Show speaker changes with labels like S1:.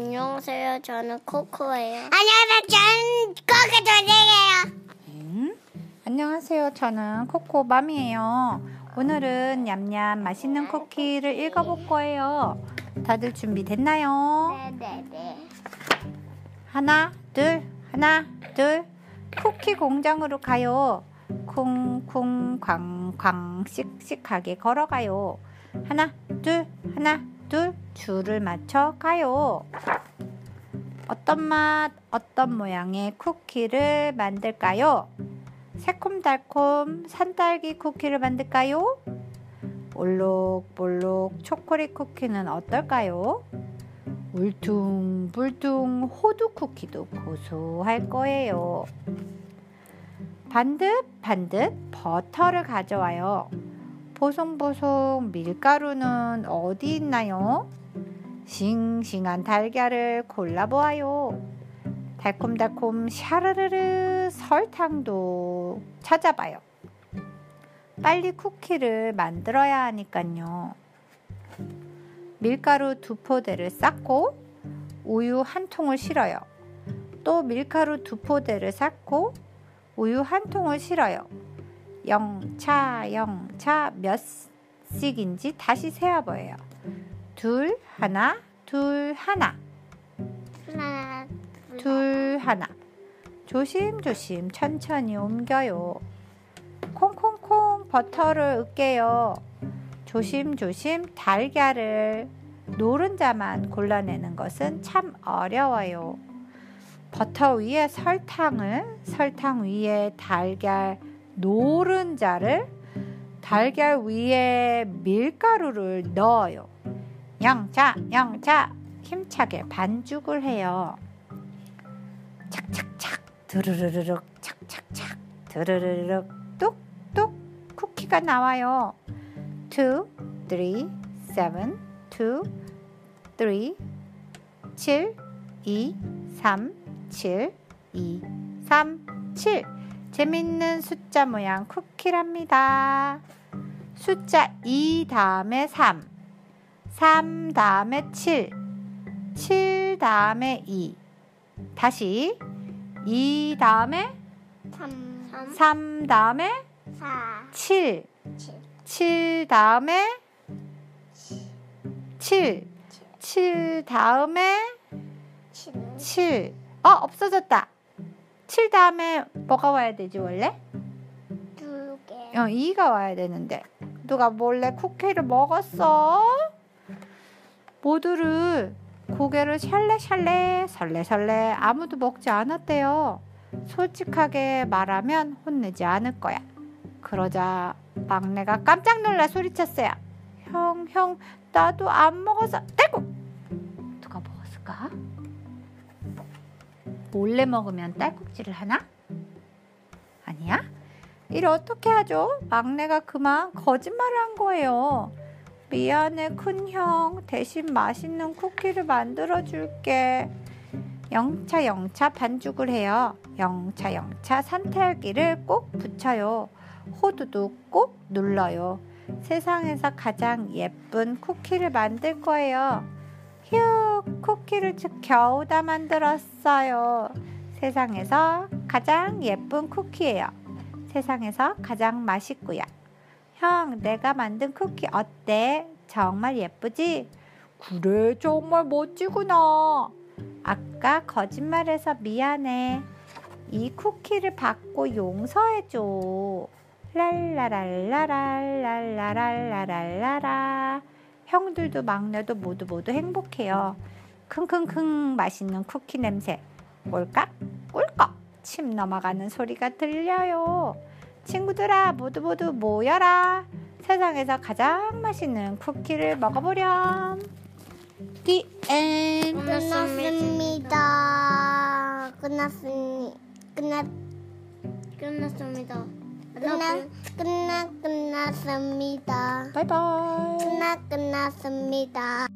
S1: 안녕하세요. 저는 코코예요. 안녕하세요. 저는 코코 조세예요.
S2: 음? 안녕하세요. 저는 코코맘이에요. 오늘은 냠냠 맛있는 쿠키를 읽어볼 거예요. 다들 준비됐나요?
S1: 네네네.
S2: 하나, 둘, 하나, 둘. 쿠키 공장으로 가요. 쿵쿵 광광 씩씩하게 걸어가요. 하나, 둘, 하나, 둘. 줄을 맞춰 가요. 어떤 맛, 어떤 모양의 쿠키를 만들까요? 새콤달콤 산딸기 쿠키를 만들까요? 올록볼록 초콜릿 쿠키는 어떨까요? 울퉁불퉁 호두 쿠키도 고소할 거예요. 반듯반듯 버터를 가져와요. 보송보송 밀가루는 어디 있나요? 싱싱한 달걀을 골라보아요. 달콤달콤 샤르르르 설탕도 찾아봐요. 빨리 쿠키를 만들어야 하니깐요. 밀가루 두 포대를 쌓고 우유 한 통을 실어요. 또 밀가루 두 포대를 쌓고 우유 한 통을 실어요. 영차 영차 몇 씩인지 다시 세어보여요. 둘 하나 둘 하나
S1: 하나,
S2: 둘 하나 조심조심 천천히 옮겨요. 콩콩콩 버터를 으깨요. 조심조심 달걀을 노른자만 골라내는 것은 참 어려워요. 버터 위에 설탕을, 설탕 위에 달걀 노른자를, 달걀 위에 밀가루를 넣어요. 영차, 영차, 힘차게 반죽을 해요. 착착착, 드르르르륵, 착착착, 드르르륵, 뚝뚝 쿠키가 나와요. 2, 3, 7, 2, 3, 7, 2, 3, 7, 2, 3, 7. 재밌는 숫자 모양 쿠키랍니다. 숫자 2 다음에 3, 3 다음에 7, 7 다음에 2. 다시 2 다음에
S1: 3, 3,
S2: 3 다음에
S1: 4,
S2: 7,
S1: 7,
S2: 7 다음에 7, 7 다음에
S1: 7,
S2: 7. 어, 없어졌다. 7 다음에 뭐가 와야 되지, 원래?
S1: 두 개.
S2: 어, 2가 와야 되는데. 누가 몰래 쿠키를 먹었어? 모두를 고개를 샬레샬레 설레설레 아무도 먹지 않았대요. 솔직하게 말하면 혼내지 않을 거야. 그러자 막내가 깜짝 놀라 소리쳤어요. 형, 형, 나도 안 먹어서. 떼고! 누가 먹었을까? 몰래 먹으면 딸꾹질을 하나? 아니야? 이를 어떻게 하죠? 막내가 그만 거짓말을 한 거예요. 미안해, 큰형. 대신 맛있는 쿠키를 만들어 줄게. 영차, 영차 반죽을 해요. 영차, 영차 산딸기를 꼭 붙여요. 호두도 꼭 눌러요. 세상에서 가장 예쁜 쿠키를 만들 거예요. 휴, 쿠키를 겨우 다 만들었어요. 세상에서 가장 예쁜 쿠키예요. 세상에서 가장 맛있고요. 형, 내가 만든 쿠키 어때? 정말 예쁘지? 그래, 정말 멋지구나. 아까 거짓말해서 미안해. 이 쿠키를 받고 용서해줘. 랄라랄라랄라랄라랄라라. 형들도 막내도 모두 모두 행복해요. 킁킁킁 맛있는 쿠키 냄새. 꼴깍 꿀꺽 침 넘어가는 소리가 들려요. 친구들아 모두 모두 모여라. 세상에서 가장 맛있는 쿠키를 먹어보렴. The end.
S1: 끝났습니다. 끝났습니다. 끝났 끝났습니다. 끝났 끝났 끝났습니다.
S2: 바이바이.
S1: 끝났 끝났습니다.